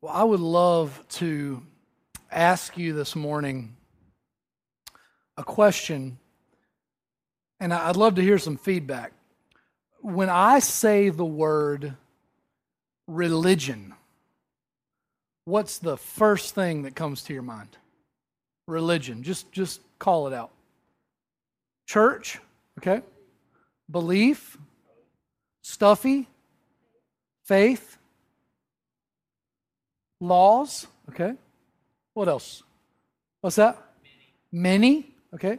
Well, I would love to ask you this morning a question, and I'd love to hear some feedback. When I say the word religion, what's the first thing that comes to your mind? Religion. Just just call it out. Church, okay? Belief, stuffy, faith, laws, okay? What else? What's that? Many, okay?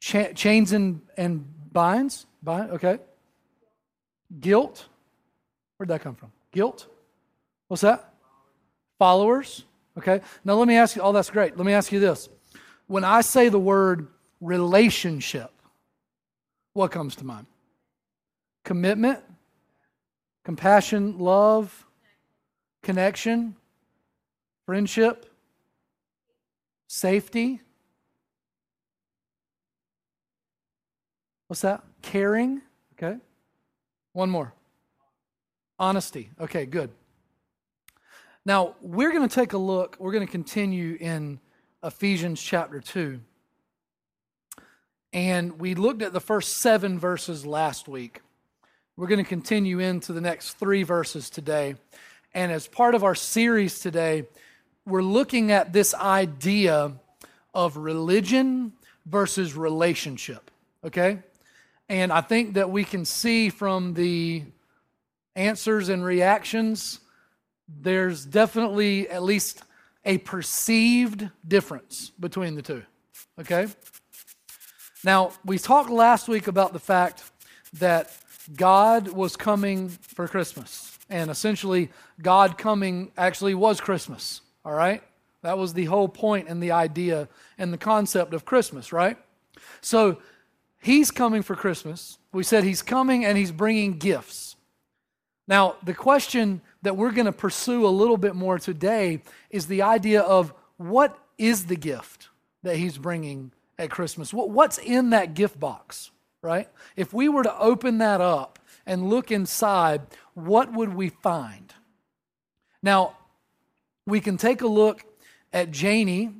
Cha- chains and, and binds, bind, okay? Guilt, where'd that come from? Guilt? What's that? Followers, okay? Now let me ask you, oh, that's great. Let me ask you this. When I say the word relationship, what comes to mind? Commitment, compassion, love, connection, friendship, safety. What's that? Caring. Okay. One more. Honesty. Okay, good. Now, we're going to take a look, we're going to continue in Ephesians chapter 2. And we looked at the first seven verses last week. We're going to continue into the next three verses today. And as part of our series today, we're looking at this idea of religion versus relationship. Okay? And I think that we can see from the answers and reactions, there's definitely at least a perceived difference between the two. Okay? Now, we talked last week about the fact that God was coming for Christmas. And essentially, God coming actually was Christmas. All right? That was the whole point and the idea and the concept of Christmas, right? So, He's coming for Christmas. We said He's coming and He's bringing gifts. Now, the question that we're going to pursue a little bit more today is the idea of what is the gift that He's bringing at Christmas? What's in that gift box, right? If we were to open that up and look inside, what would we find? Now, we can take a look at Janie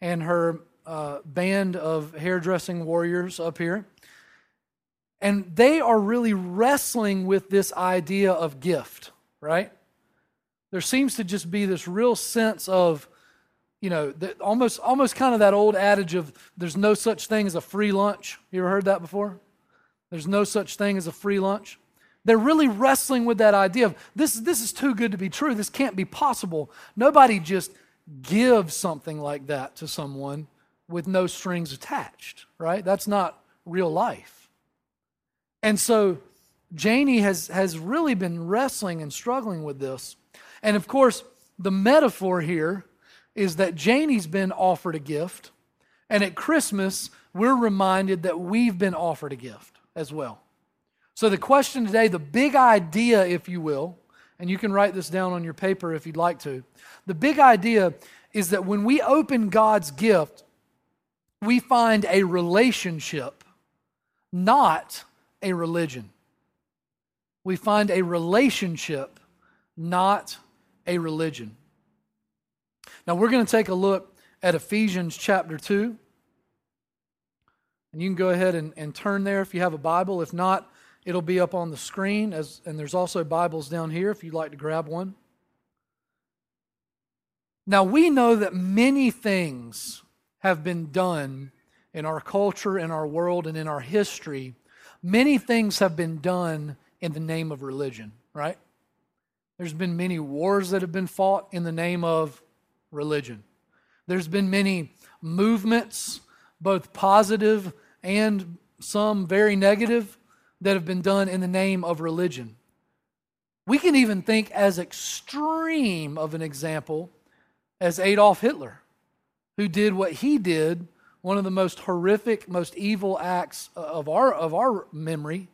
and her uh, band of hairdressing warriors up here. And they are really wrestling with this idea of gift, right? There seems to just be this real sense of you know, the, almost almost kind of that old adage of there's no such thing as a free lunch. You ever heard that before? There's no such thing as a free lunch. They're really wrestling with that idea of this, this is too good to be true. This can't be possible. Nobody just gives something like that to someone with no strings attached, right? That's not real life. And so Janie has, has really been wrestling and struggling with this. And of course, the metaphor here is that Janie's been offered a gift, and at Christmas, we're reminded that we've been offered a gift as well. So, the question today, the big idea, if you will, and you can write this down on your paper if you'd like to. The big idea is that when we open God's gift, we find a relationship, not a religion. We find a relationship, not a religion. Now, we're going to take a look at Ephesians chapter 2. And you can go ahead and, and turn there if you have a Bible. If not, it'll be up on the screen, as, and there's also Bibles down here if you'd like to grab one. Now, we know that many things have been done in our culture, in our world, and in our history. Many things have been done in the name of religion, right? There's been many wars that have been fought in the name of religion. There's been many movements, both positive and some very negative, that have been done in the name of religion. We can even think as extreme of an example as Adolf Hitler, who did what he did, one of the most horrific, most evil acts of our, of our memory,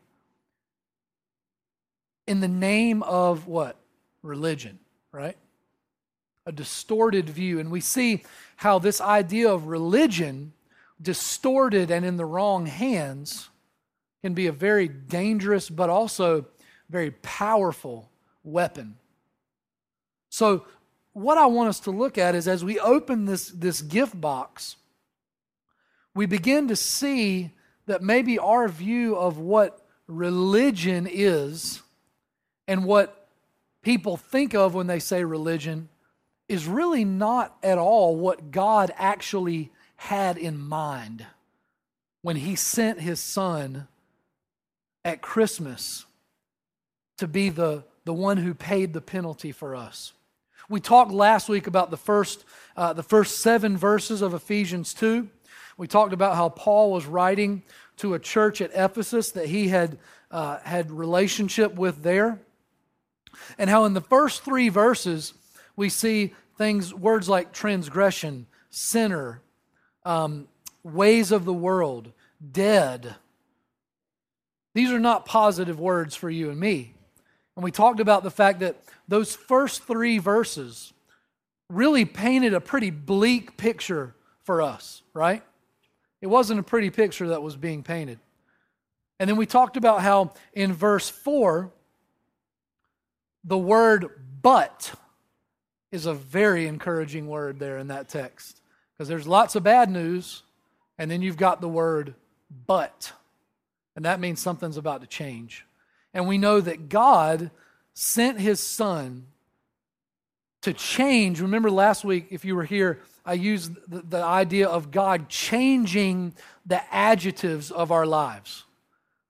in the name of what? Religion, right? a distorted view. And we see how this idea of religion, distorted and in the wrong hands, can be a very dangerous but also very powerful weapon. So, what I want us to look at is as we open this, this gift box, we begin to see that maybe our view of what religion is and what people think of when they say religion is really not at all what God actually had in mind when He sent His Son at Christmas to be the, the one who paid the penalty for us. We talked last week about the first, uh, the first seven verses of Ephesians 2. We talked about how Paul was writing to a church at Ephesus that he had, uh, had relationship with there. And how in the first three verses, we see things, words like transgression, sinner, um, ways of the world, dead. These are not positive words for you and me. And we talked about the fact that those first three verses really painted a pretty bleak picture for us, right? It wasn't a pretty picture that was being painted. And then we talked about how in verse 4, the word but is a very encouraging word there in that text because there's lots of bad news, and then you've got the word but. And that means something's about to change. And we know that God sent his son to change. Remember last week, if you were here, I used the, the idea of God changing the adjectives of our lives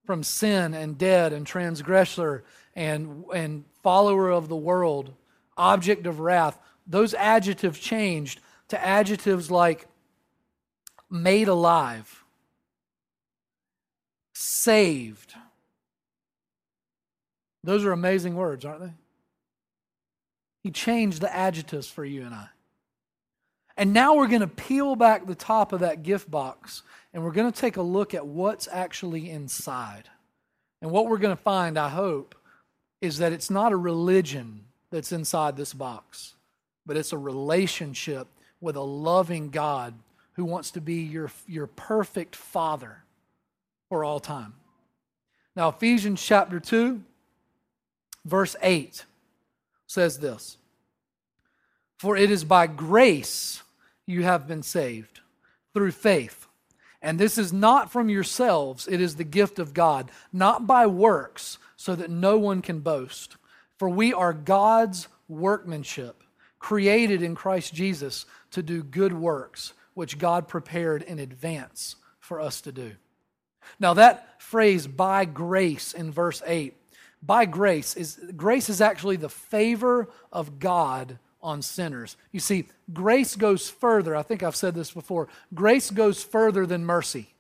from sin and dead and transgressor and, and follower of the world, object of wrath. Those adjectives changed to adjectives like made alive, saved. Those are amazing words, aren't they? He changed the adjectives for you and I. And now we're going to peel back the top of that gift box and we're going to take a look at what's actually inside. And what we're going to find, I hope, is that it's not a religion that's inside this box, but it's a relationship with a loving God who wants to be your, your perfect Father for all time. Now, Ephesians chapter 2, verse 8 says this For it is by grace you have been saved through faith. And this is not from yourselves, it is the gift of God, not by works, so that no one can boast. For we are God's workmanship, created in Christ Jesus to do good works, which God prepared in advance for us to do. Now, that phrase, by grace, in verse 8, by grace is grace is actually the favor of God on sinners. You see, grace goes further. I think I've said this before. Grace goes further than mercy.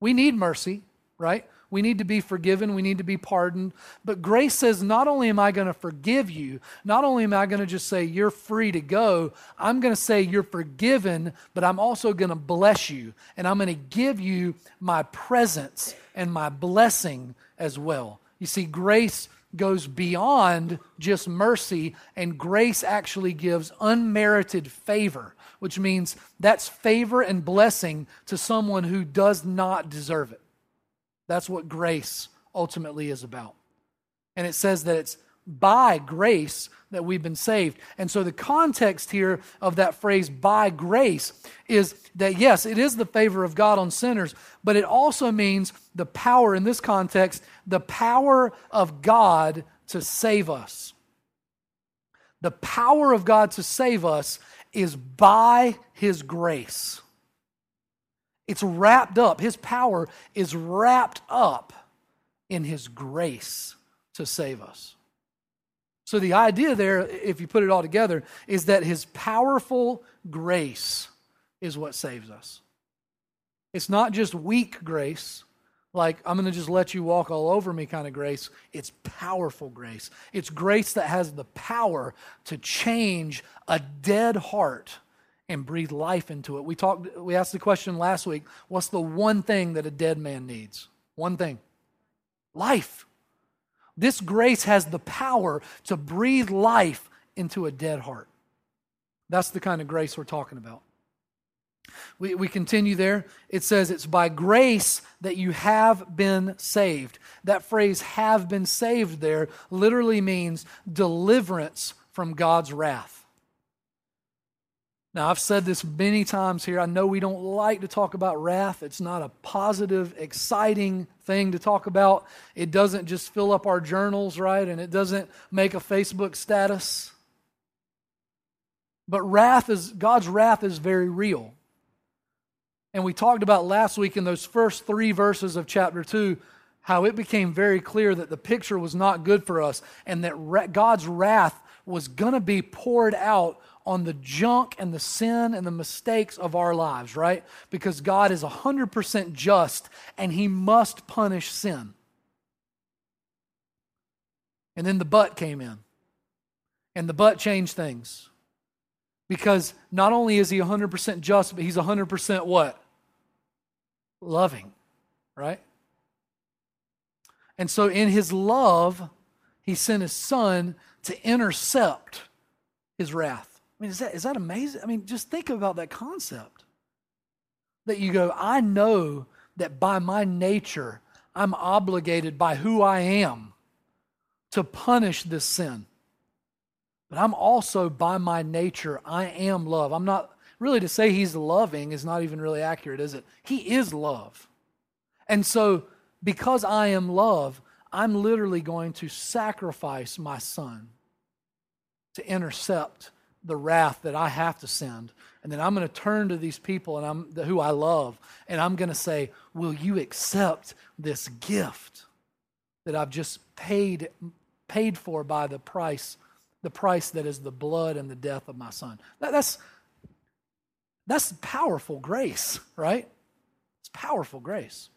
We need mercy, right? We need to be forgiven. We need to be pardoned. But grace says, not only am I going to forgive you, not only am I going to just say, you're free to go, I'm going to say, you're forgiven, but I'm also going to bless you. And I'm going to give you my presence and my blessing as well. You see, grace goes beyond just mercy, and grace actually gives unmerited favor, which means that's favor and blessing to someone who does not deserve it. That's what grace ultimately is about. And it says that it's by grace that we've been saved. And so the context here of that phrase, by grace, is that yes, it is the favor of God on sinners, but it also means the power, in this context, the power of God to save us. The power of God to save us is by His grace. It's wrapped up, His power is wrapped up in His grace to save us. So, the idea there, if you put it all together, is that His powerful grace is what saves us. It's not just weak grace, like I'm going to just let you walk all over me kind of grace. It's powerful grace. It's grace that has the power to change a dead heart and breathe life into it. We talked we asked the question last week, what's the one thing that a dead man needs? One thing. Life. This grace has the power to breathe life into a dead heart. That's the kind of grace we're talking about. We, we continue there. It says, It's by grace that you have been saved. That phrase, have been saved, there literally means deliverance from God's wrath. Now, I've said this many times here. I know we don't like to talk about wrath. It's not a positive, exciting thing to talk about. It doesn't just fill up our journals, right? And it doesn't make a Facebook status. But wrath is, God's wrath is very real. And we talked about last week in those first three verses of chapter 2 how it became very clear that the picture was not good for us and that God's wrath was going to be poured out on the junk and the sin and the mistakes of our lives, right? Because God is 100% just and he must punish sin. And then the but came in. And the but changed things. Because not only is he 100% just, but he's 100% what? Loving, right? And so in his love, he sent his son to intercept his wrath. I mean, is that, is that amazing? I mean, just think about that concept. That you go, I know that by my nature, I'm obligated by who I am to punish this sin. But I'm also, by my nature, I am love. I'm not, really, to say he's loving is not even really accurate, is it? He is love. And so, because I am love, I'm literally going to sacrifice my son to intercept the wrath that I have to send. And then I'm going to turn to these people and I'm who I love and I'm going to say, "Will you accept this gift that I've just paid paid for by the price the price that is the blood and the death of my son?" That, that's that's powerful grace, right? It's powerful grace.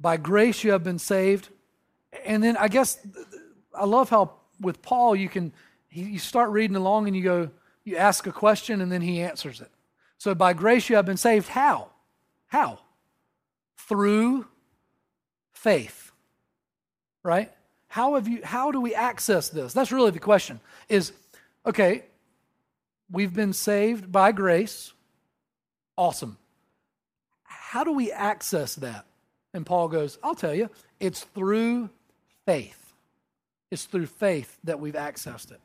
By grace you have been saved. And then I guess I love how with Paul, you can you start reading along and you go, you ask a question and then he answers it. So by grace you have been saved. How? How? Through faith. Right? How have you how do we access this? That's really the question. Is okay, we've been saved by grace. Awesome. How do we access that? And Paul goes, I'll tell you, it's through faith. It's through faith that we've accessed it.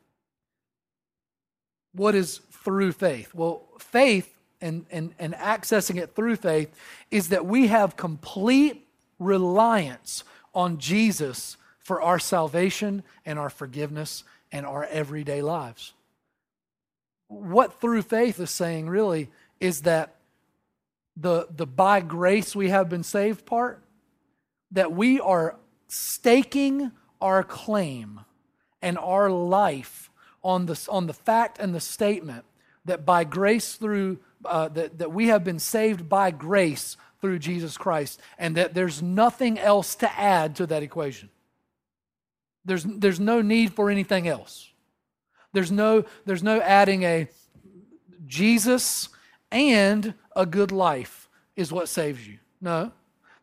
What is through faith? Well, faith and, and, and accessing it through faith is that we have complete reliance on Jesus for our salvation and our forgiveness and our everyday lives. What through faith is saying really is that the, the by grace we have been saved part, that we are staking our claim and our life on the, on the fact and the statement that by grace through, uh, that, that we have been saved by grace through Jesus Christ, and that there's nothing else to add to that equation. There's, there's no need for anything else. There's no, there's no adding a Jesus and a good life is what saves you. No.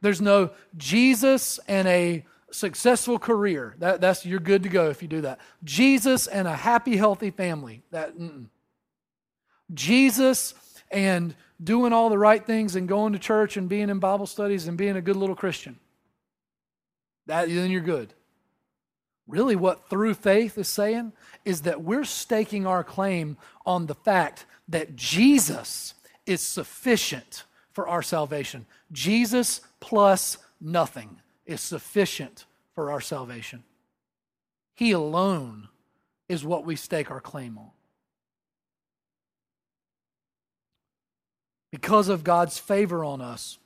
There's no Jesus and a successful career. That, that's you're good to go if you do that. Jesus and a happy, healthy family. That mm-mm. Jesus and doing all the right things and going to church and being in Bible studies and being a good little Christian. That then you're good. Really, what through faith is saying is that we're staking our claim on the fact that Jesus is sufficient for our salvation. Jesus plus nothing is sufficient for our salvation. He alone is what we stake our claim on. Because of God's favor on us,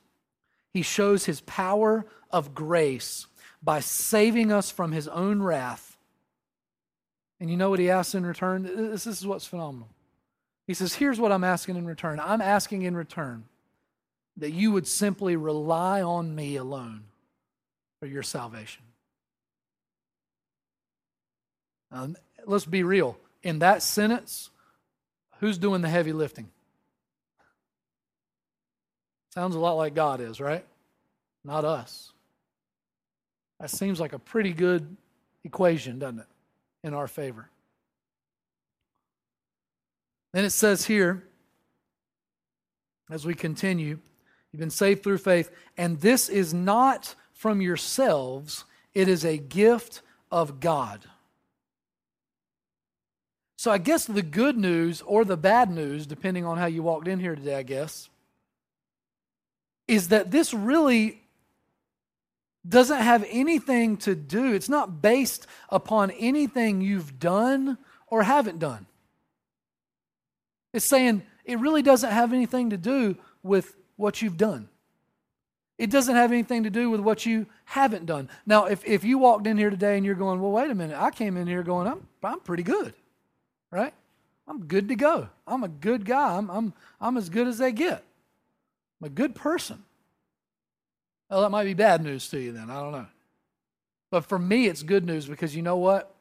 He shows His power of grace by saving us from His own wrath. And you know what He asks in return? This, this is what's phenomenal. He says, Here's what I'm asking in return. I'm asking in return that you would simply rely on me alone for your salvation. Um, let's be real. In that sentence, who's doing the heavy lifting? Sounds a lot like God is, right? Not us. That seems like a pretty good equation, doesn't it, in our favor? Then it says here, as we continue, you've been saved through faith, and this is not from yourselves, it is a gift of God. So I guess the good news or the bad news, depending on how you walked in here today, I guess, is that this really doesn't have anything to do, it's not based upon anything you've done or haven't done. It's saying it really doesn't have anything to do with what you've done. It doesn't have anything to do with what you haven't done. Now, if, if you walked in here today and you're going, well, wait a minute, I came in here going, I'm, I'm pretty good, right? I'm good to go. I'm a good guy. I'm, I'm, I'm as good as they get. I'm a good person. Well, that might be bad news to you then. I don't know. But for me, it's good news because you know what?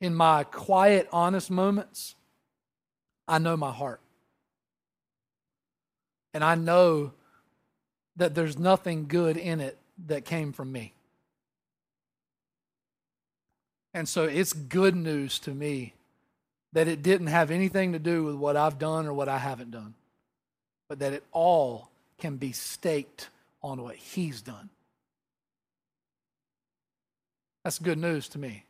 In my quiet, honest moments, I know my heart. And I know that there's nothing good in it that came from me. And so it's good news to me that it didn't have anything to do with what I've done or what I haven't done, but that it all can be staked on what He's done. That's good news to me.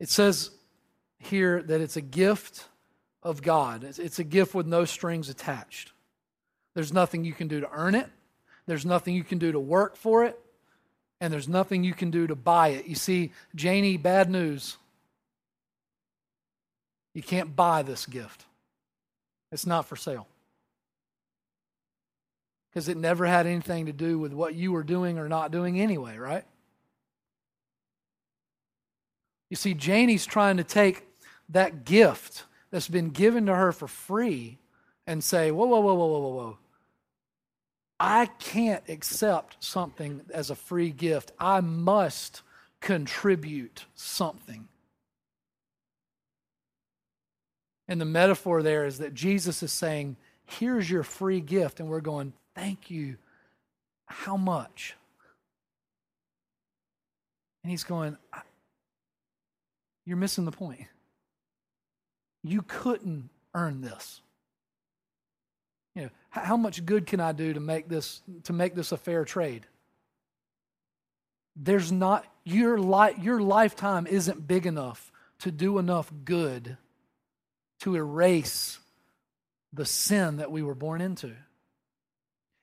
It says here that it's a gift of God. It's a gift with no strings attached. There's nothing you can do to earn it, there's nothing you can do to work for it, and there's nothing you can do to buy it. You see, Janie, bad news. You can't buy this gift, it's not for sale. Because it never had anything to do with what you were doing or not doing anyway, right? You see, Janie's trying to take that gift that's been given to her for free and say, whoa, whoa, whoa, whoa, whoa, whoa, whoa. I can't accept something as a free gift. I must contribute something. And the metaphor there is that Jesus is saying, Here's your free gift. And we're going, Thank you. How much? And he's going, You're missing the point. You couldn't earn this. You know, how much good can I do to make this to make this a fair trade? There's not your life your lifetime isn't big enough to do enough good to erase the sin that we were born into.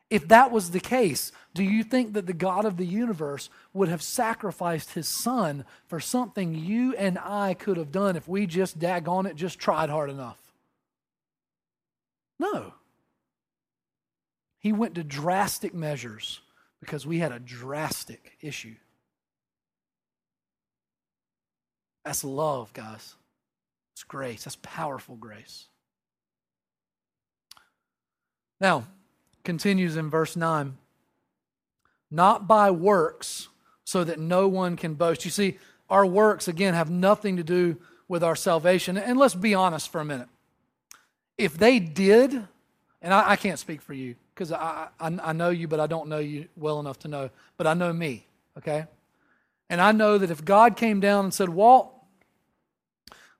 If that was the case, do you think that the God of the universe would have sacrificed his son for something you and I could have done if we just daggone it, just tried hard enough? No. He went to drastic measures because we had a drastic issue. That's love, guys. It's grace. That's powerful grace. Now, continues in verse 9 not by works, so that no one can boast. You see, our works, again, have nothing to do with our salvation. And let's be honest for a minute. If they did, and I, I can't speak for you because I, I, I know you, but I don't know you well enough to know, but I know me, okay? And I know that if God came down and said, Walt,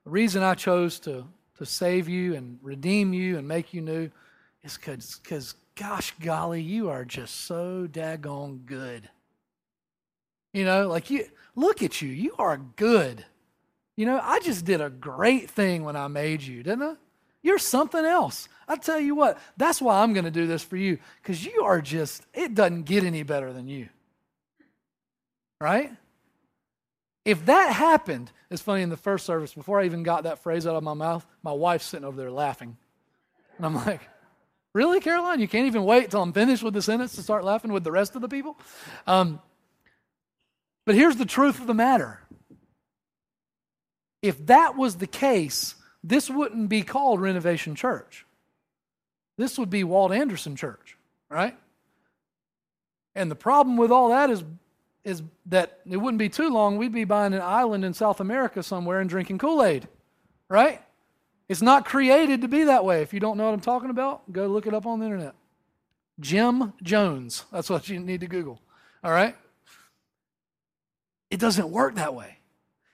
the reason I chose to, to save you and redeem you and make you new is because gosh golly, you are just so daggone good. You know, like you look at you, you are good. You know, I just did a great thing when I made you, didn't I? You're something else. I tell you what, that's why I'm going to do this for you because you are just, it doesn't get any better than you. Right? If that happened, it's funny in the first service, before I even got that phrase out of my mouth, my wife's sitting over there laughing. And I'm like, Really, Caroline? You can't even wait till I'm finished with the sentence to start laughing with the rest of the people? Um, but here's the truth of the matter. If that was the case, this wouldn't be called Renovation Church. This would be Walt Anderson Church, right? And the problem with all that is, is that it wouldn't be too long, we'd be buying an island in South America somewhere and drinking Kool Aid, right? It's not created to be that way. If you don't know what I'm talking about, go look it up on the internet. Jim Jones. That's what you need to Google. All right? It doesn't work that way.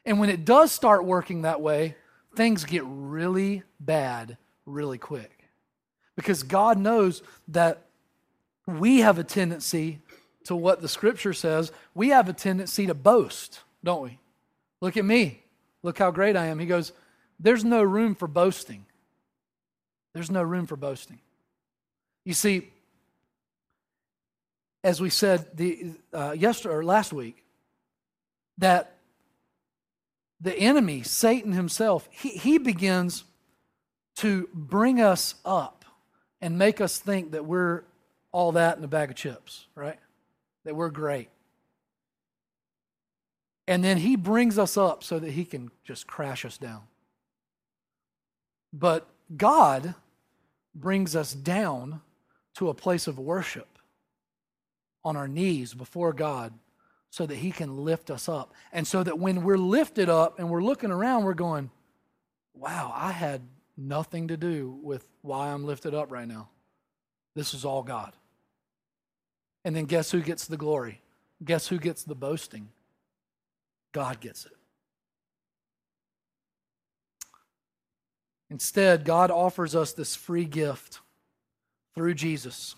And when it does start working that way, things get really bad really quick. Because God knows that we have a tendency to what the scripture says, we have a tendency to boast, don't we? Look at me. Look how great I am. He goes, There's no room for boasting. There's no room for boasting. You see, as we said the, uh, yesterday or last week, that the enemy, Satan himself, he, he begins to bring us up and make us think that we're all that in a bag of chips, right? That we're great. And then he brings us up so that he can just crash us down. But God brings us down to a place of worship on our knees before God so that he can lift us up. And so that when we're lifted up and we're looking around, we're going, wow, I had nothing to do with why I'm lifted up right now. This is all God. And then guess who gets the glory? Guess who gets the boasting? God gets it. Instead, God offers us this free gift through Jesus.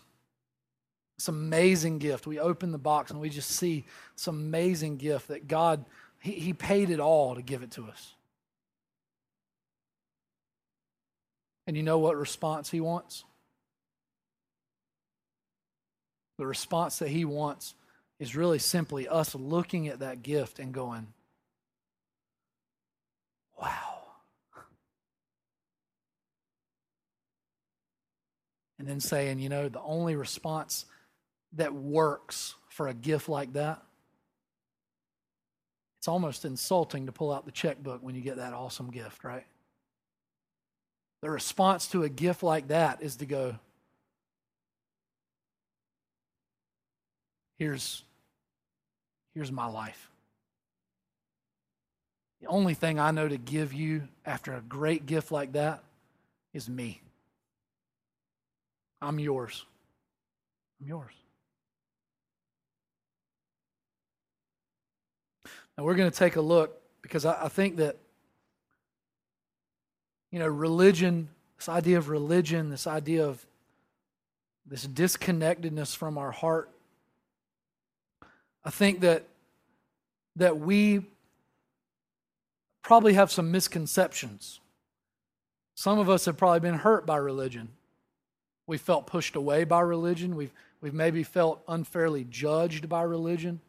This amazing gift. We open the box and we just see this amazing gift that God, He, he paid it all to give it to us. And you know what response He wants? The response that He wants is really simply us looking at that gift and going, wow. And then saying, you know, the only response that works for a gift like that, it's almost insulting to pull out the checkbook when you get that awesome gift, right? The response to a gift like that is to go, here's Here's my life. The only thing I know to give you after a great gift like that is me. I'm yours. I'm yours. Now we're going to take a look because I, I, think that, you know, religion, this idea of religion, this idea of this disconnectedness from our heart I think that that we probably have some misconceptions. Some of us have probably been hurt by religion. We felt pushed away by religion. We've, we've maybe felt unfairly judged by religion.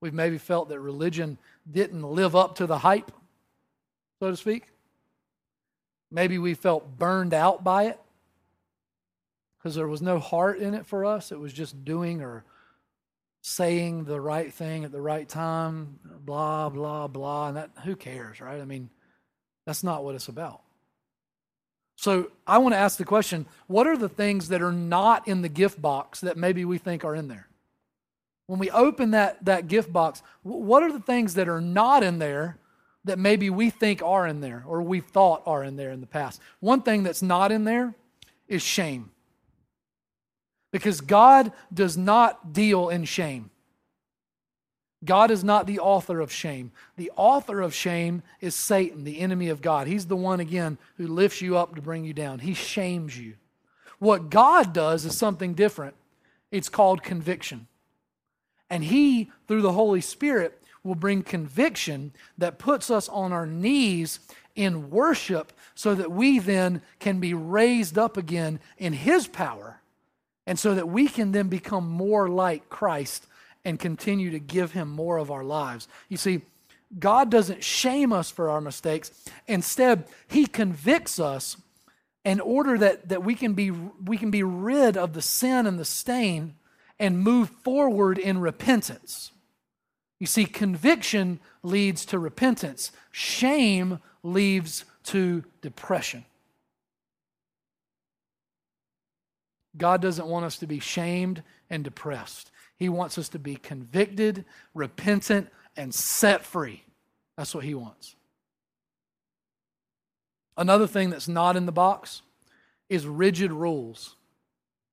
We've maybe felt that religion didn't live up to the hype, so to speak. Maybe we felt burned out by it because there was no heart in it for us. It was just doing or saying the right thing at the right time, blah, blah, blah. And that, who cares, right? I mean, that's not what it's about. So I want to ask the question what are the things that are not in the gift box that maybe we think are in there? When we open that, that gift box, what are the things that are not in there that maybe we think are in there or we thought are in there in the past? One thing that's not in there is shame. Because God does not deal in shame. God is not the author of shame. The author of shame is Satan, the enemy of God. He's the one, again, who lifts you up to bring you down. He shames you. What God does is something different. It's called conviction. And He, through the Holy Spirit, will bring conviction that puts us on our knees in worship so that we then can be raised up again in His power and so that we can then become more like Christ and continue to give him more of our lives. You see, God doesn't shame us for our mistakes. Instead, he convicts us in order that, that we, can be, we can be rid of the sin and the stain and move forward in repentance. You see, conviction leads to repentance, shame leads to depression. God doesn't want us to be shamed and depressed. He wants us to be convicted, repentant, and set free. That's what He wants. Another thing that's not in the box is rigid rules.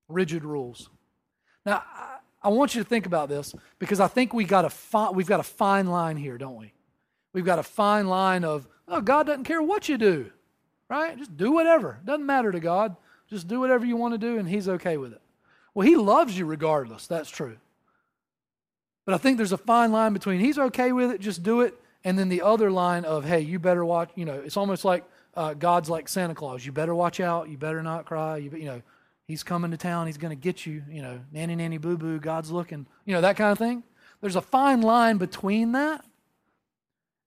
Rigid rules. Now, I want you to think about this because I think we got a fi- we've got a fine line here, don't we? We've got a fine line of, oh, God doesn't care what you do, right? Just do whatever. Doesn't matter to God. Just do whatever you want to do, and He's okay with it. Well, He loves you regardless. That's true. But I think there's a fine line between he's okay with it, just do it, and then the other line of, hey, you better watch, you know, it's almost like uh, God's like Santa Claus. You better watch out. You better not cry. You, you know, he's coming to town. He's going to get you. You know, nanny, nanny, boo, boo. God's looking. You know, that kind of thing. There's a fine line between that.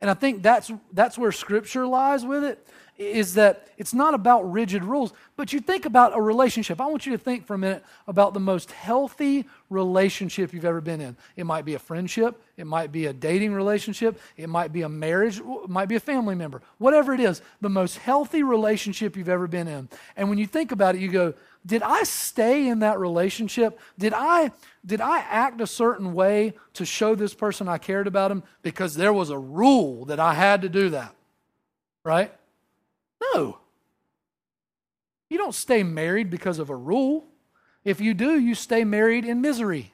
And I think that's, that's where Scripture lies with it is that it's not about rigid rules, but you think about a relationship. I want you to think for a minute about the most healthy relationship you've ever been in. It might be a friendship, it might be a dating relationship, it might be a marriage, it might be a family member. Whatever it is, the most healthy relationship you've ever been in. And when you think about it, you go, did I stay in that relationship? Did I did I act a certain way to show this person I cared about him because there was a rule that I had to do that? Right? No. You don't stay married because of a rule. If you do, you stay married in misery.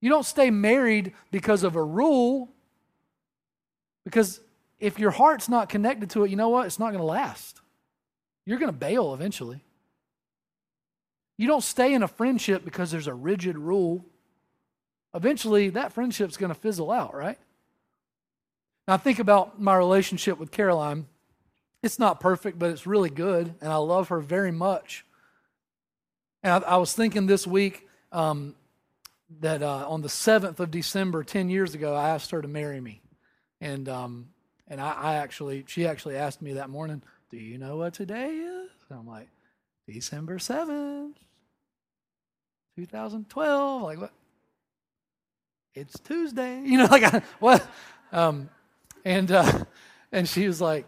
You don't stay married because of a rule, because if your heart's not connected to it, you know what? It's not going to last. You're going to bail eventually. You don't stay in a friendship because there's a rigid rule. Eventually, that friendship's going to fizzle out, right? Now, think about my relationship with Caroline. It's not perfect, but it's really good, and I love her very much. And I, I was thinking this week um, that uh, on the 7th of December, 10 years ago, I asked her to marry me. And, um, and I, I, actually, she actually asked me that morning, Do you know what today is? And I'm like, December 7th, 2012. Like, what? It's Tuesday. You know, like, what? Um, and, uh, and she was like,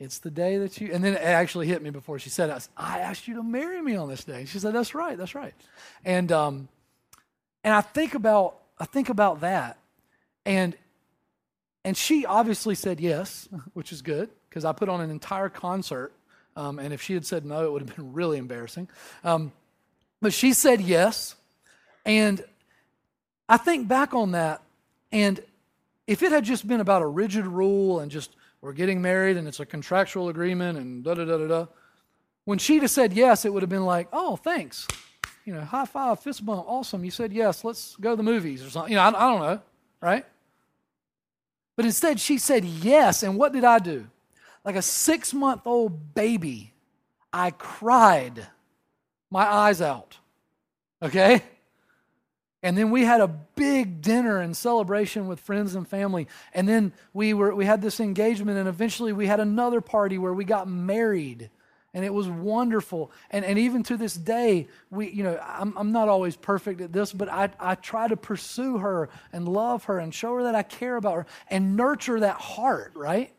it's the day that you, and then it actually hit me before she said it. I asked you to marry me on this day. She said, that's right, that's right. And, um, and I think about, I think about that. And, and she obviously said yes, which is good because I put on an entire concert. Um, and if she had said no, it would have been really embarrassing. Um, but she said yes. And I think back on that. And if it had just been about a rigid rule and just we're getting married and it's a contractual agreement and da da da da da. When she'd have said yes, it would have been like, oh, thanks. You know, high five, fist bump, awesome. You said yes, let's go to the movies or something. You know, I, I don't know, right? But instead, she said yes. And what did I do? Like a six month old baby, I cried my eyes out. Okay? And then we had a big dinner and celebration with friends and family. And then we were we had this engagement and eventually we had another party where we got married. And it was wonderful. And, and even to this day, we, you know, I'm, I'm not always perfect at this, but I, I try to pursue her and love her and show her that I care about her and nurture that heart, right?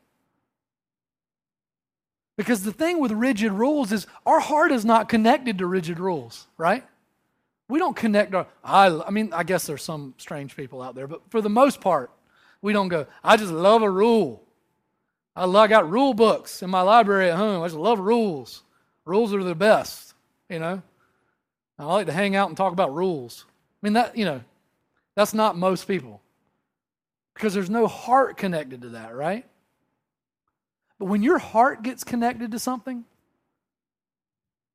Because the thing with rigid rules is our heart is not connected to rigid rules, right? We don't connect our, I, I mean, I guess there's some strange people out there, but for the most part, we don't go, I just love a rule. I, love, I got rule books in my library at home. I just love rules. Rules are the best, you know. I like to hang out and talk about rules. I mean, that, you know, that's not most people because there's no heart connected to that, right? But when your heart gets connected to something,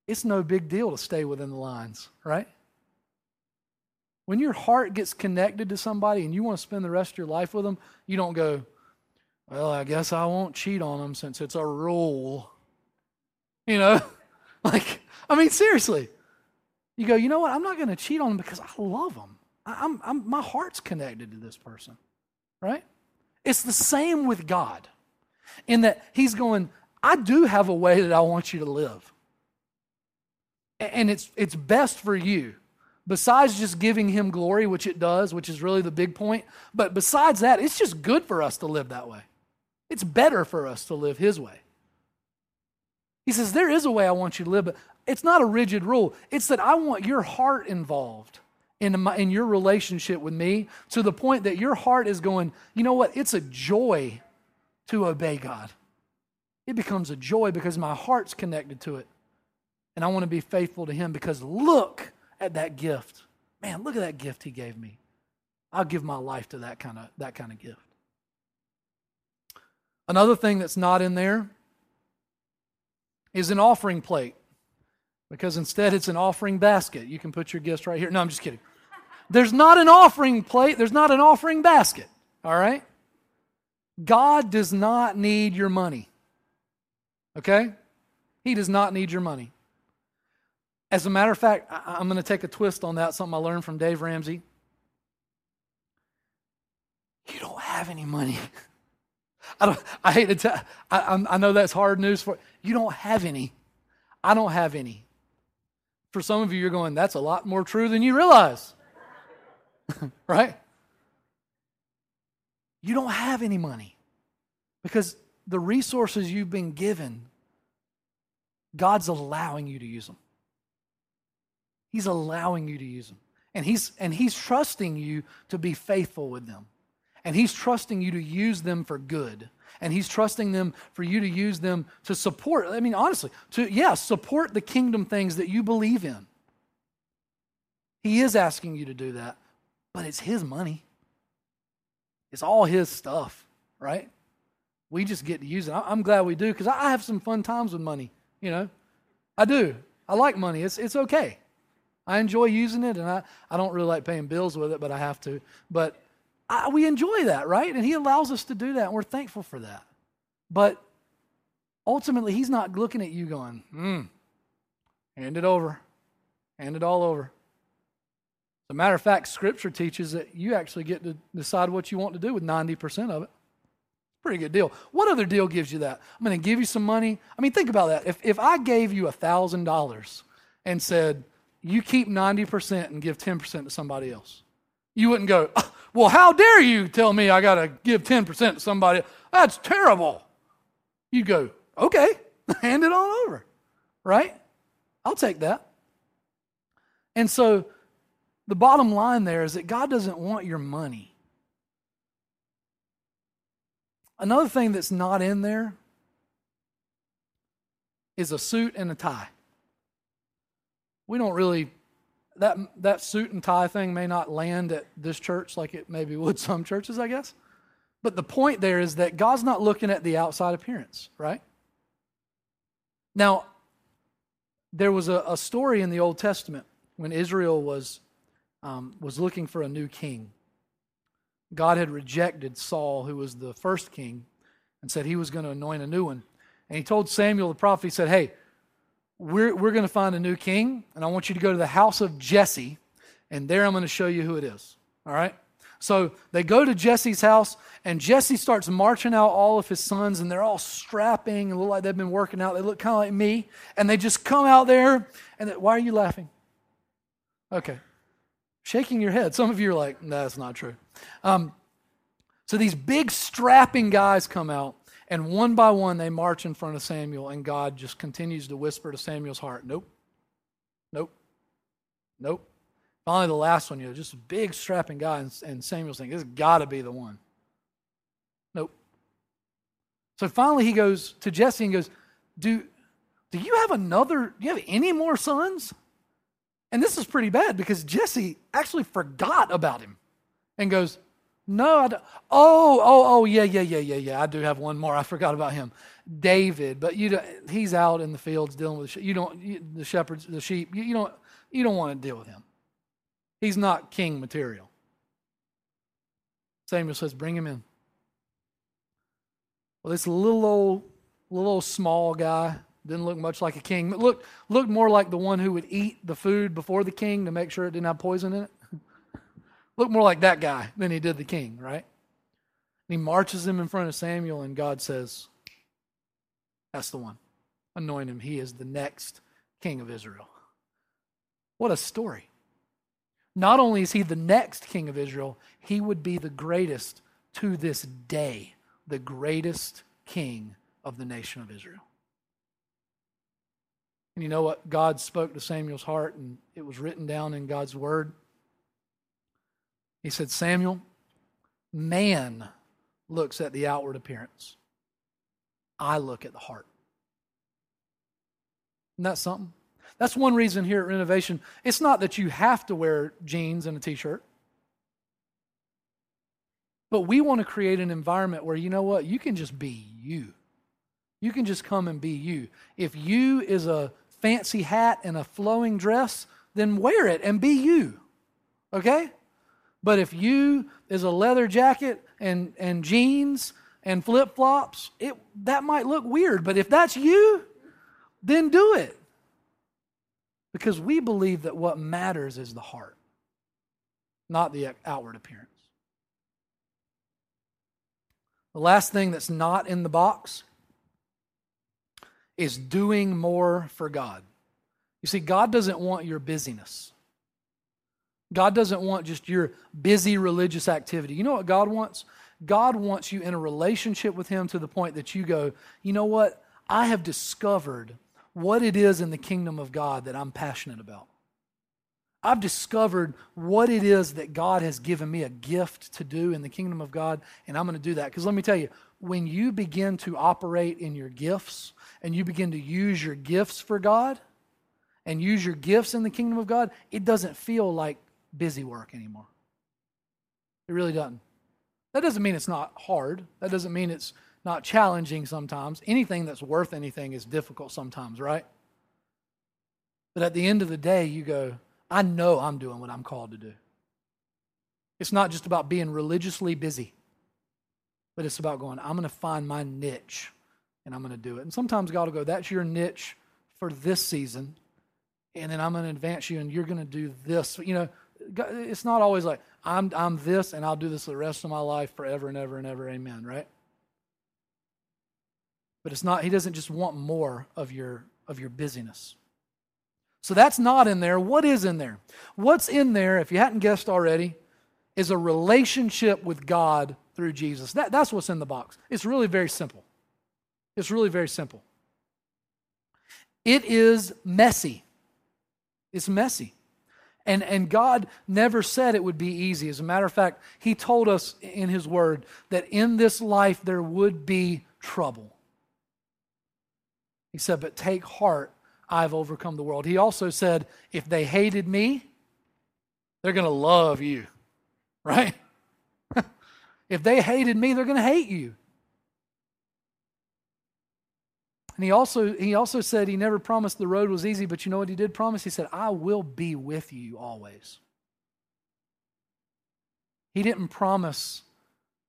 it's no big deal to stay within the lines, right? When your heart gets connected to somebody and you want to spend the rest of your life with them, you don't go, well, I guess I won't cheat on them since it's a rule. You know? like, I mean, seriously. You go, you know what? I'm not going to cheat on them because I love them. I'm, I'm, my heart's connected to this person, right? It's the same with God in that He's going, I do have a way that I want you to live. And it's, it's best for you besides just giving him glory, which it does, which is really the big point, but besides that, it's just good for us to live that way. It's better for us to live his way. He says, There is a way I want you to live, but it's not a rigid rule. It's that I want your heart involved in, my, in your relationship with me to the point that your heart is going, you know what? It's a joy to obey God. It becomes a joy because my heart's connected to it. And I want to be faithful to Him because look at that gift. Man, look at that gift he gave me. I'll give my life to that kind of that kind of gift. Another thing that's not in there is an offering plate. Because instead it's an offering basket. You can put your gifts right here. No, I'm just kidding. There's not an offering plate, there's not an offering basket, all right? God does not need your money. Okay? He does not need your money. As a matter of fact, I'm going to take a twist on that, something I learned from Dave Ramsey. You don't have any money. I, don't, I hate to tell, I, I know that's hard news for you. don't have any. I don't have any. For some of you, you're going, that's a lot more true than you realize. right? You don't have any money because the resources you've been given, God's allowing you to use them. He's allowing you to use them. And he's, and he's trusting you to be faithful with them. And He's trusting you to use them for good. And He's trusting them for you to use them to support, I mean, honestly, to, yeah, support the kingdom things that you believe in. He is asking you to do that, but it's His money. It's all His stuff, right? We just get to use it. I'm glad we do because I have some fun times with money, you know. I do. I like money. It's, it's okay. I enjoy using it, and I, I don't really like paying bills with it, but I have to. But I, we enjoy that, right? And He allows us to do that, and we're thankful for that. But ultimately, He's not looking at you going, hmm, hand it over, hand it all over. As a matter of fact, Scripture teaches that you actually get to decide what you want to do with 90% of it. Pretty good deal. What other deal gives you that? I'm going to give you some money. I mean, think about that. If, if I gave you a $1,000 and said, you keep 90% and give 10% to somebody else, you wouldn't go, well, how dare you tell me I got to give 10% to somebody? That's terrible. You go, okay, hand it on over, right? I'll take that. And so the bottom line there is that God doesn't want your money. Another thing that's not in there is a suit and a tie. We don't really that that suit and tie thing may not land at this church like it maybe would some churches, I guess. But the point there is that God's not looking at the outside appearance, right? Now, there was a, a story in the Old Testament when Israel was um, was looking for a new king. God had rejected Saul, who was the first king, and said he was going to anoint a new one. And he told Samuel the prophet, he said, Hey, we're, we're going to find a new king, and I want you to go to the house of Jesse, and there I'm going to show you who it is. All right? So they go to Jesse's house, and Jesse starts marching out all of his sons, and they're all strapping and look like they've been working out. They look kind of like me, and they just come out there. And they, why are you laughing? Okay, shaking your head. Some of you are like, no, that's not true. Um, so these big strapping guys come out, and one by one, they march in front of Samuel, and God just continues to whisper to Samuel's heart, Nope, nope, nope. Finally, the last one, you know, just a big strapping guy, and, and Samuel's thinking, This has got to be the one. Nope. So finally, he goes to Jesse and goes, Do, do you have another, do you have any more sons? And this is pretty bad because Jesse actually forgot about him and goes, no, I don't. Oh, oh, oh, yeah, yeah, yeah, yeah, yeah. I do have one more. I forgot about him, David. But you, don't, he's out in the fields dealing with you don't you, the shepherds, the sheep. You, you don't, you don't want to deal with him. He's not king material. Samuel says, "Bring him in." Well, this little old, little old small guy didn't look much like a king. Looked looked more like the one who would eat the food before the king to make sure it didn't have poison in it. Looked more like that guy than he did the king, right? And he marches him in front of Samuel, and God says, That's the one. Anoint him. He is the next king of Israel. What a story. Not only is he the next king of Israel, he would be the greatest to this day, the greatest king of the nation of Israel. And you know what? God spoke to Samuel's heart, and it was written down in God's word. He said, Samuel, man looks at the outward appearance. I look at the heart. Isn't that something? That's one reason here at Renovation. It's not that you have to wear jeans and a t shirt. But we want to create an environment where, you know what, you can just be you. You can just come and be you. If you is a fancy hat and a flowing dress, then wear it and be you. Okay? But if you is a leather jacket and, and jeans and flip flops, it that might look weird. But if that's you, then do it. Because we believe that what matters is the heart, not the outward appearance. The last thing that's not in the box is doing more for God. You see, God doesn't want your busyness. God doesn't want just your busy religious activity. You know what God wants? God wants you in a relationship with Him to the point that you go, you know what? I have discovered what it is in the kingdom of God that I'm passionate about. I've discovered what it is that God has given me a gift to do in the kingdom of God, and I'm going to do that. Because let me tell you, when you begin to operate in your gifts and you begin to use your gifts for God and use your gifts in the kingdom of God, it doesn't feel like busy work anymore. It really doesn't. That doesn't mean it's not hard. That doesn't mean it's not challenging sometimes. Anything that's worth anything is difficult sometimes, right? But at the end of the day, you go, I know I'm doing what I'm called to do. It's not just about being religiously busy, but it's about going, I'm going to find my niche and I'm going to do it. And sometimes God will go, That's your niche for this season. And then I'm going to advance you and you're going to do this. You know, it's not always like, I'm, I'm this and I'll do this the rest of my life forever and ever and ever. Amen, right? But it's not, he doesn't just want more of your, of your busyness. So that's not in there. What is in there? What's in there, if you hadn't guessed already, is a relationship with God through Jesus. That, that's what's in the box. It's really very simple. It's really very simple. It is messy. It's messy. And, and God never said it would be easy. As a matter of fact, He told us in His Word that in this life there would be trouble. He said, But take heart, I've overcome the world. He also said, If they hated me, they're going to love you, right? if they hated me, they're going to hate you. And he also, he also said he never promised the road was easy, but you know what he did promise? He said, I will be with you always. He didn't promise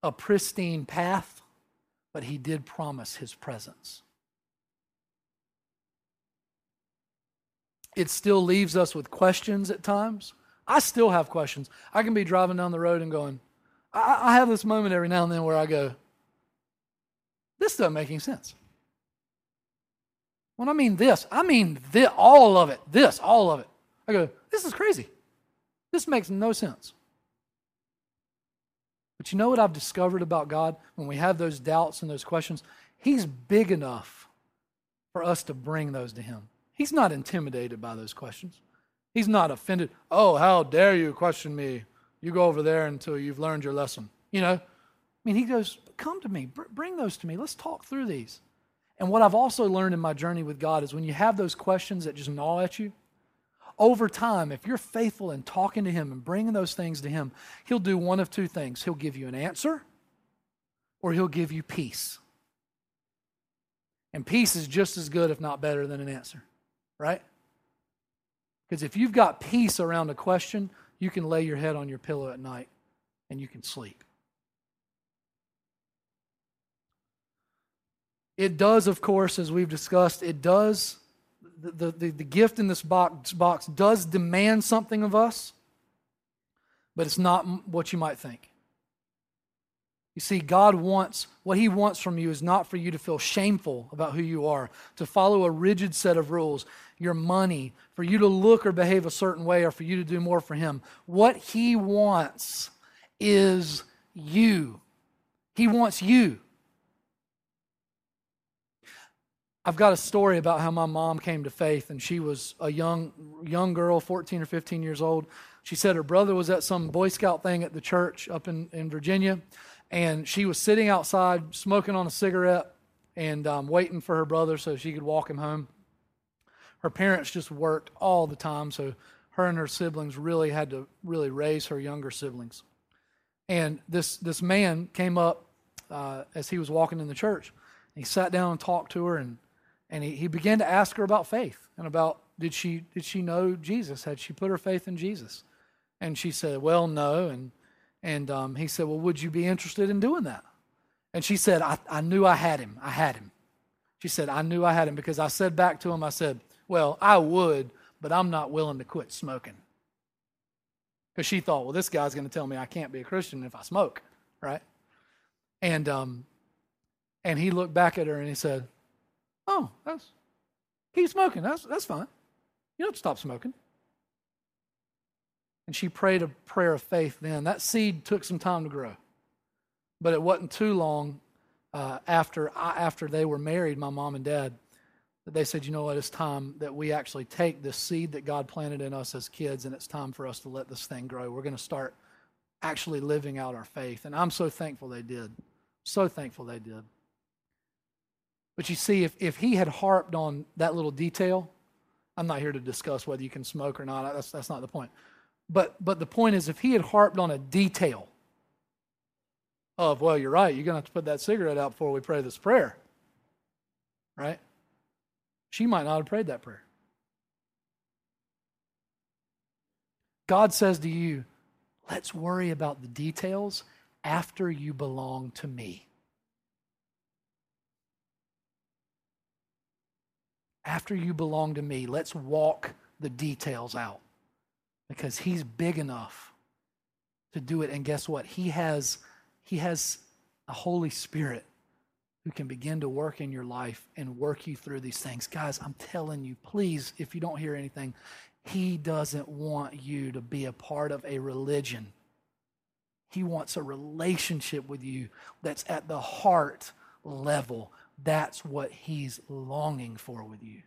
a pristine path, but he did promise his presence. It still leaves us with questions at times. I still have questions. I can be driving down the road and going, I, I have this moment every now and then where I go, this doesn't make any sense. When I mean this, I mean this, all of it. This, all of it. I go, this is crazy. This makes no sense. But you know what I've discovered about God when we have those doubts and those questions? He's big enough for us to bring those to Him. He's not intimidated by those questions. He's not offended. Oh, how dare you question me? You go over there until you've learned your lesson. You know? I mean, He goes, Come to me, bring those to me. Let's talk through these. And what I've also learned in my journey with God is when you have those questions that just gnaw at you, over time, if you're faithful in talking to Him and bringing those things to Him, He'll do one of two things. He'll give you an answer or He'll give you peace. And peace is just as good, if not better, than an answer, right? Because if you've got peace around a question, you can lay your head on your pillow at night and you can sleep. It does, of course, as we've discussed, it does, the, the, the gift in this box, box does demand something of us, but it's not what you might think. You see, God wants, what He wants from you is not for you to feel shameful about who you are, to follow a rigid set of rules, your money, for you to look or behave a certain way, or for you to do more for Him. What He wants is you. He wants you. I've got a story about how my mom came to faith, and she was a young young girl, 14 or 15 years old. She said her brother was at some Boy Scout thing at the church up in, in Virginia, and she was sitting outside smoking on a cigarette and um, waiting for her brother so she could walk him home. Her parents just worked all the time, so her and her siblings really had to really raise her younger siblings. And this this man came up uh, as he was walking in the church. He sat down and talked to her and and he, he began to ask her about faith and about did she did she know Jesus? Had she put her faith in Jesus? And she said, Well, no. And And um, he said, Well, would you be interested in doing that? And she said, I, I knew I had him. I had him. She said, I knew I had him because I said back to him, I said, Well, I would, but I'm not willing to quit smoking. Because she thought, Well, this guy's going to tell me I can't be a Christian if I smoke, right? And, um, and he looked back at her and he said, Oh, that's, keep smoking. That's, that's fine. You don't stop smoking. And she prayed a prayer of faith then. That seed took some time to grow. But it wasn't too long uh, after, after they were married, my mom and dad, that they said, you know what, it's time that we actually take this seed that God planted in us as kids, and it's time for us to let this thing grow. We're going to start actually living out our faith. And I'm so thankful they did. So thankful they did. But you see, if, if he had harped on that little detail, I'm not here to discuss whether you can smoke or not. That's, that's not the point. But, but the point is, if he had harped on a detail of, well, you're right, you're going to have to put that cigarette out before we pray this prayer, right? She might not have prayed that prayer. God says to you, let's worry about the details after you belong to me. After you belong to me, let's walk the details out because he's big enough to do it. And guess what? He has he has a holy spirit who can begin to work in your life and work you through these things. Guys i'm telling you please if you don't hear anything he doesn't want you to be a part of a religion. He wants a relationship with you that's at the heart level that's what he's longing for with you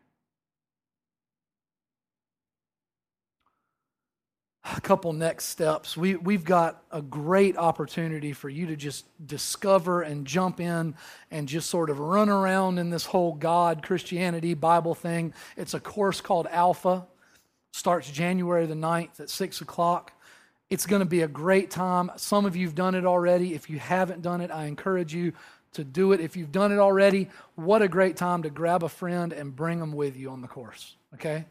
a couple next steps. We, we've got a great opportunity for you to just discover and jump in and just sort of run around in this whole God, Christianity, Bible thing. It's a course called Alpha, starts January the 9th at 6 o'clock. It's going to be a great time. Some of you have done it already. If you haven't done it, I encourage you to do it. If you've done it already, what a great time to grab a friend and bring them with you on the course, okay?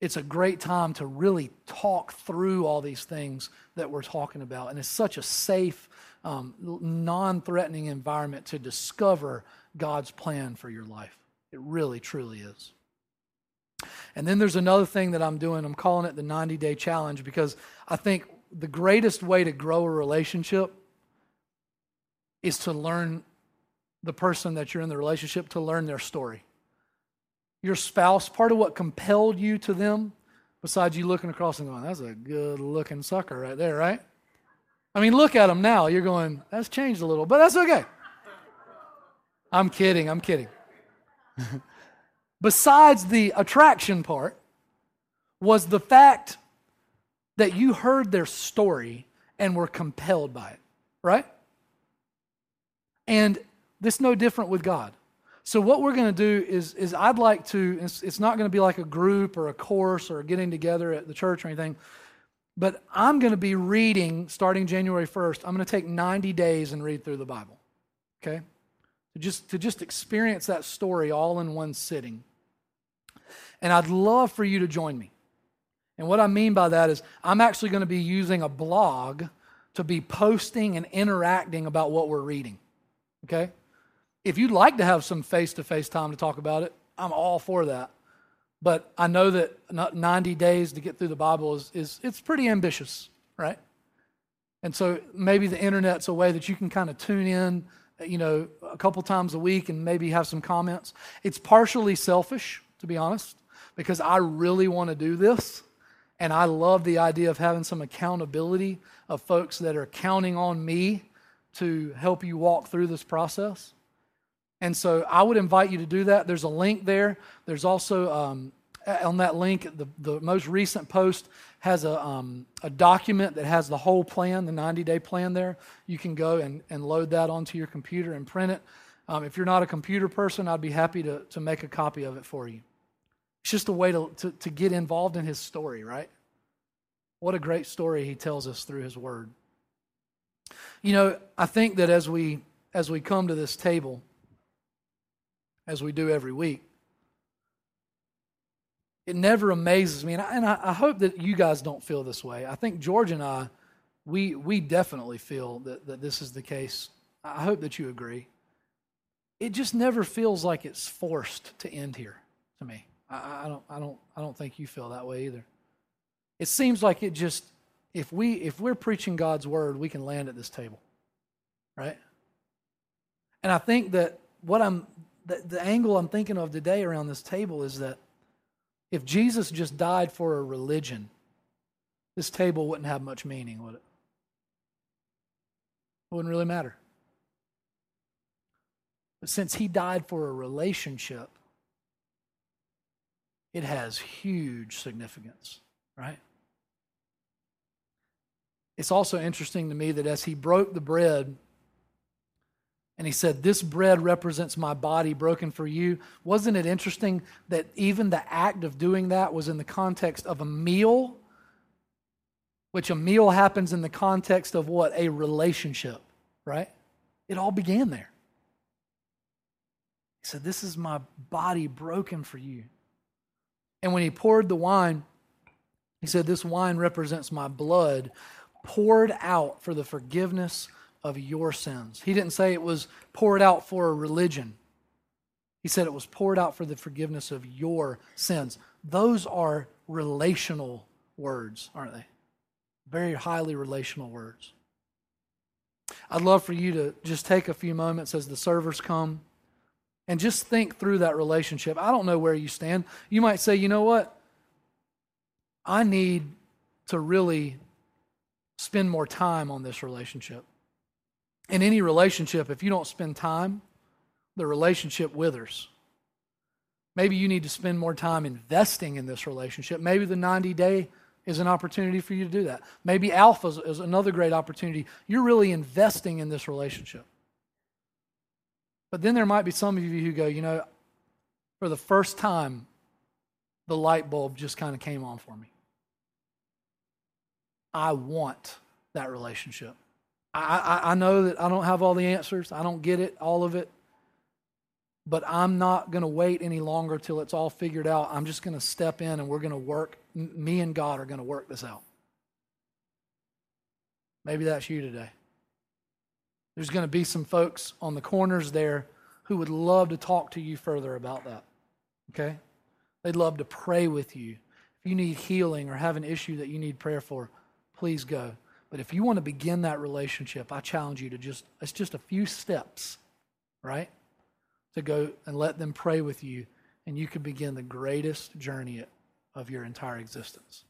it's a great time to really talk through all these things that we're talking about. And it's such a safe, um, non threatening environment to discover God's plan for your life. It really, truly is. And then there's another thing that I'm doing. I'm calling it the 90 day challenge because I think the greatest way to grow a relationship is to learn the person that you're in the relationship, to learn their story your spouse, part of what compelled you to them, besides you looking across and going, that's a good looking sucker right there, right? I mean, look at them now. You're going, that's changed a little, but that's okay. I'm kidding. I'm kidding. besides the attraction part, was the fact that you heard their story and were compelled by it, right? And this no different with God. So what we're going to do is, is I'd like to, it's, it's not going to be like a group or a course or getting together at the church or anything, but I'm going to be reading starting January 1st. I'm going to take 90 days and read through the Bible. Okay? Just, to just experience that story all in one sitting. And I'd love for you to join me. And what I mean by that is I'm actually going to be using a blog to be posting and interacting about what we're reading. Okay? If you'd like to have some face to face time to talk about it, I'm all for that. But I know that 90 days to get through the Bible is, is it's pretty ambitious, right? And so maybe the internet's a way that you can kind of tune in, you know, a couple times a week and maybe have some comments. It's partially selfish, to be honest, because I really want to do this. And I love the idea of having some accountability of folks that are counting on me to help you walk through this process. And so I would invite you to do that. There's a link there. There's also um, on that link, the, the most recent post has a, um, a document that has the whole plan, the 90 day plan there. You can go and, and load that onto your computer and print it. Um, if you're not a computer person, I'd be happy to, to make a copy of it for you. It's just a way to, to, to get involved in his story, right? What a great story he tells us through his word. You know, I think that as we as we come to this table, as we do every week. It never amazes me, and I, and I, hope that you guys don't feel this way. I think George and I we, we definitely feel that, that this is the case. I hope that you agree. It just never feels like it's forced to end here to me. I, I, don't, I, don't, I don't think you feel that way either. It seems like it just, if, we, if we're preaching God's word, we can land at this table, right? And I think that what I'm, the, the angle I'm thinking of today around this table is that if Jesus just died for a religion, this table wouldn't have much meaning, would it? It wouldn't really matter. But since he died for a relationship, it has huge significance, right? It's also interesting to me that as he broke the bread and he said, This bread represents my body broken for you, wasn't it interesting that even the act of doing that was in the context of a meal which a meal happens in the context of what? A relationship, right? It all began there. He said, This is my body broken for you. And when he poured the wine, he said, This wine represents my blood poured out for the forgiveness of your sins. He didn't say it was poured out for a religion, he said it was poured out for the forgiveness of your sins. Those are relational words, aren't they? Very highly relational words. I'd love for you to just take a few moments as the servers come and just think through that relationship. I don't know where you stand. You might say, you know what? I need to really spend more time on this relationship. In any relationship, if you don't spend time, the relationship withers. Maybe you need to spend more time investing in this relationship. Maybe the 90 day is an opportunity for you to do that. Maybe Alpha is another great opportunity. You're really investing in this relationship. But then there might be some of you who go, you know, for the first time, the light bulb just kind of came on for me. I want that relationship. I, I, I, know that I don't have all the answers, I don't get it, all of it but I'm not going to wait any longer till it's all figured out. I'm just going to step in and we're going to work. Me and God are going to work this out. Maybe that's you today. There's going to be some folks on the corners there who would love to talk to you further about that. Okay? They'd love to pray with you. If you need healing or have an issue that you need prayer for, please go. But if you want to begin that relationship, I challenge you to just, it's just a few steps, right? to go and let them pray with you, and you can begin the greatest journey of your entire existence.